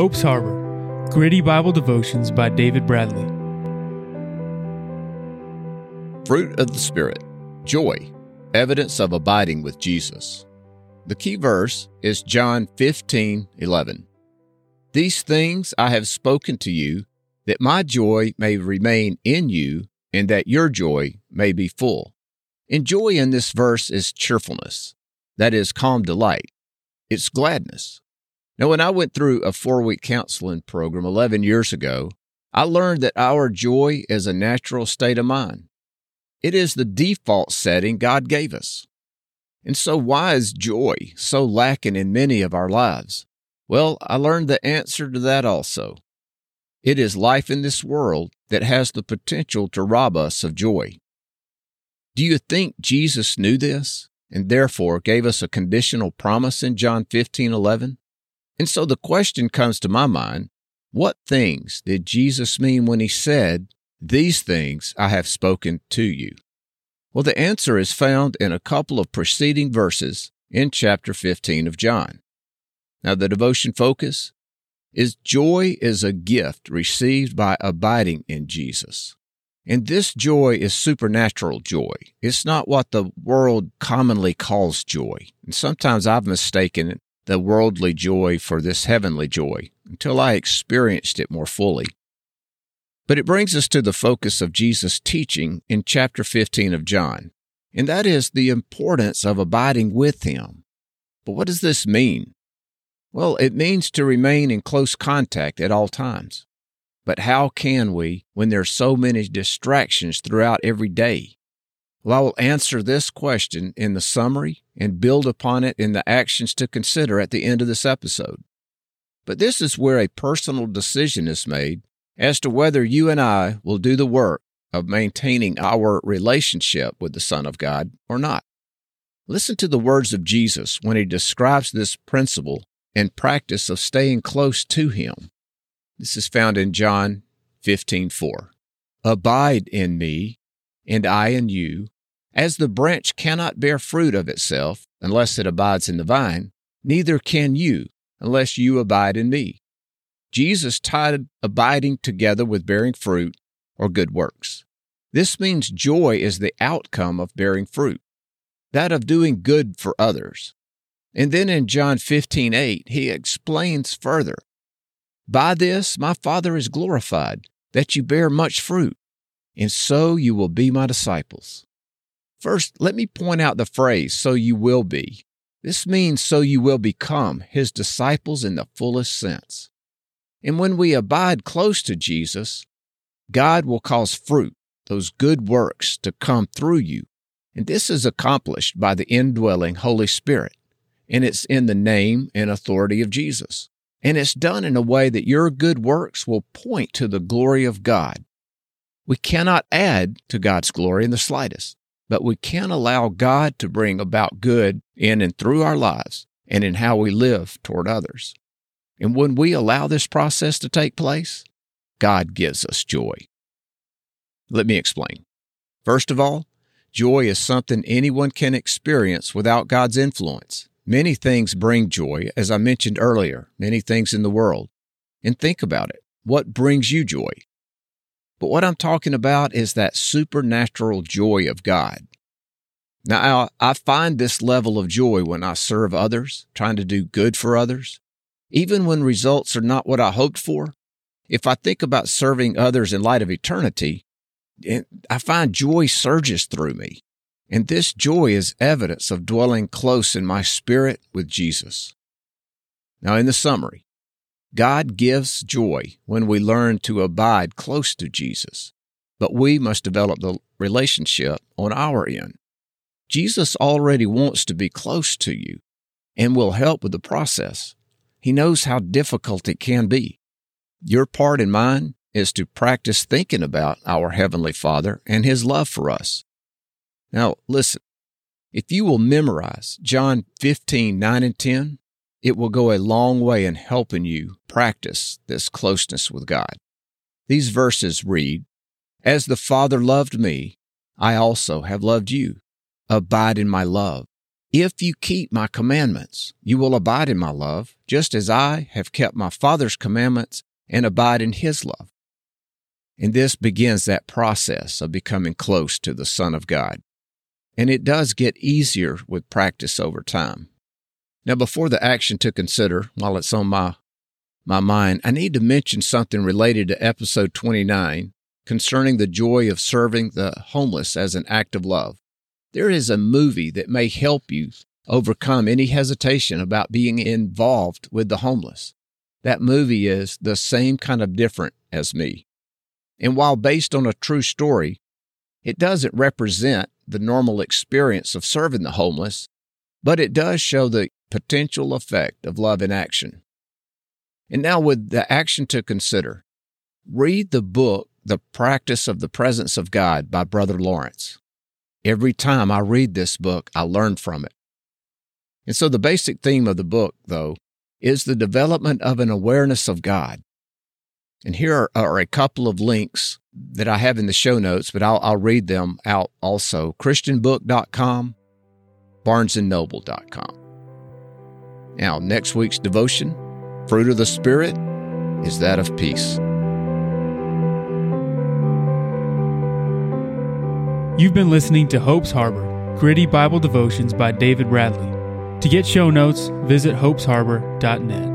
Hope's Harbor Gritty Bible Devotions by David Bradley. Fruit of the Spirit Joy, evidence of abiding with Jesus. The key verse is John 15 11. These things I have spoken to you, that my joy may remain in you, and that your joy may be full. And joy in this verse is cheerfulness, that is, calm delight. It's gladness. Now, when I went through a four week counseling program 11 years ago, I learned that our joy is a natural state of mind. It is the default setting God gave us. And so, why is joy so lacking in many of our lives? Well, I learned the answer to that also. It is life in this world that has the potential to rob us of joy. Do you think Jesus knew this and therefore gave us a conditional promise in John 15 11? And so the question comes to my mind what things did Jesus mean when he said, These things I have spoken to you? Well, the answer is found in a couple of preceding verses in chapter 15 of John. Now, the devotion focus is joy is a gift received by abiding in Jesus. And this joy is supernatural joy. It's not what the world commonly calls joy. And sometimes I've mistaken the worldly joy for this heavenly joy until I experienced it more fully. But it brings us to the focus of Jesus' teaching in chapter 15 of John, and that is the importance of abiding with Him. But what does this mean? Well, it means to remain in close contact at all times. But how can we when there are so many distractions throughout every day? Well, I will answer this question in the summary and build upon it in the actions to consider at the end of this episode. But this is where a personal decision is made as to whether you and I will do the work of maintaining our relationship with the Son of God or not. Listen to the words of Jesus when he describes this principle and practice of staying close to him. This is found in John 15:4. Abide in me, and I in you, as the branch cannot bear fruit of itself unless it abides in the vine, neither can you unless you abide in me. Jesus tied abiding together with bearing fruit or good works. This means joy is the outcome of bearing fruit, that of doing good for others. And then in John 15, 8, he explains further By this my Father is glorified, that you bear much fruit, and so you will be my disciples. First, let me point out the phrase, so you will be. This means so you will become his disciples in the fullest sense. And when we abide close to Jesus, God will cause fruit, those good works, to come through you. And this is accomplished by the indwelling Holy Spirit. And it's in the name and authority of Jesus. And it's done in a way that your good works will point to the glory of God. We cannot add to God's glory in the slightest, but we can allow God to bring about good in and through our lives and in how we live toward others. And when we allow this process to take place, God gives us joy. Let me explain. First of all, joy is something anyone can experience without God's influence. Many things bring joy, as I mentioned earlier, many things in the world. And think about it. What brings you joy? But what I'm talking about is that supernatural joy of God. Now, I find this level of joy when I serve others, trying to do good for others even when results are not what I hoped for. If I think about serving others in light of eternity, I find joy surges through me. And this joy is evidence of dwelling close in my spirit with Jesus. Now, in the summary, God gives joy when we learn to abide close to Jesus, but we must develop the relationship on our end. Jesus already wants to be close to you and will help with the process. He knows how difficult it can be. Your part and mine is to practice thinking about our Heavenly Father and His love for us. Now, listen, if you will memorize John 15, 9 and 10, it will go a long way in helping you practice this closeness with God. These verses read, As the Father loved me, I also have loved you. Abide in my love. If you keep my commandments, you will abide in my love, just as I have kept my Father's commandments and abide in his love. And this begins that process of becoming close to the Son of God. And it does get easier with practice over time. Now, before the action to consider, while it's on my, my mind, I need to mention something related to episode 29 concerning the joy of serving the homeless as an act of love. There is a movie that may help you overcome any hesitation about being involved with the homeless. That movie is the same kind of different as me. And while based on a true story, it doesn't represent the normal experience of serving the homeless, but it does show the potential effect of love in action. And now, with the action to consider, read the book, The Practice of the Presence of God by Brother Lawrence. Every time I read this book, I learn from it. And so the basic theme of the book, though, is the development of an awareness of God. And here are, a couple of links that I have in the show notes, but I'll, I'll read them out also. ChristianBook.com, BarnesandNoble.com. Now, next week's devotion, Fruit of the Spirit, is that of peace. You've been listening to Hope's Harbor, gritty Bible devotions by David Bradley. To get show notes, visit hopesharbor.net.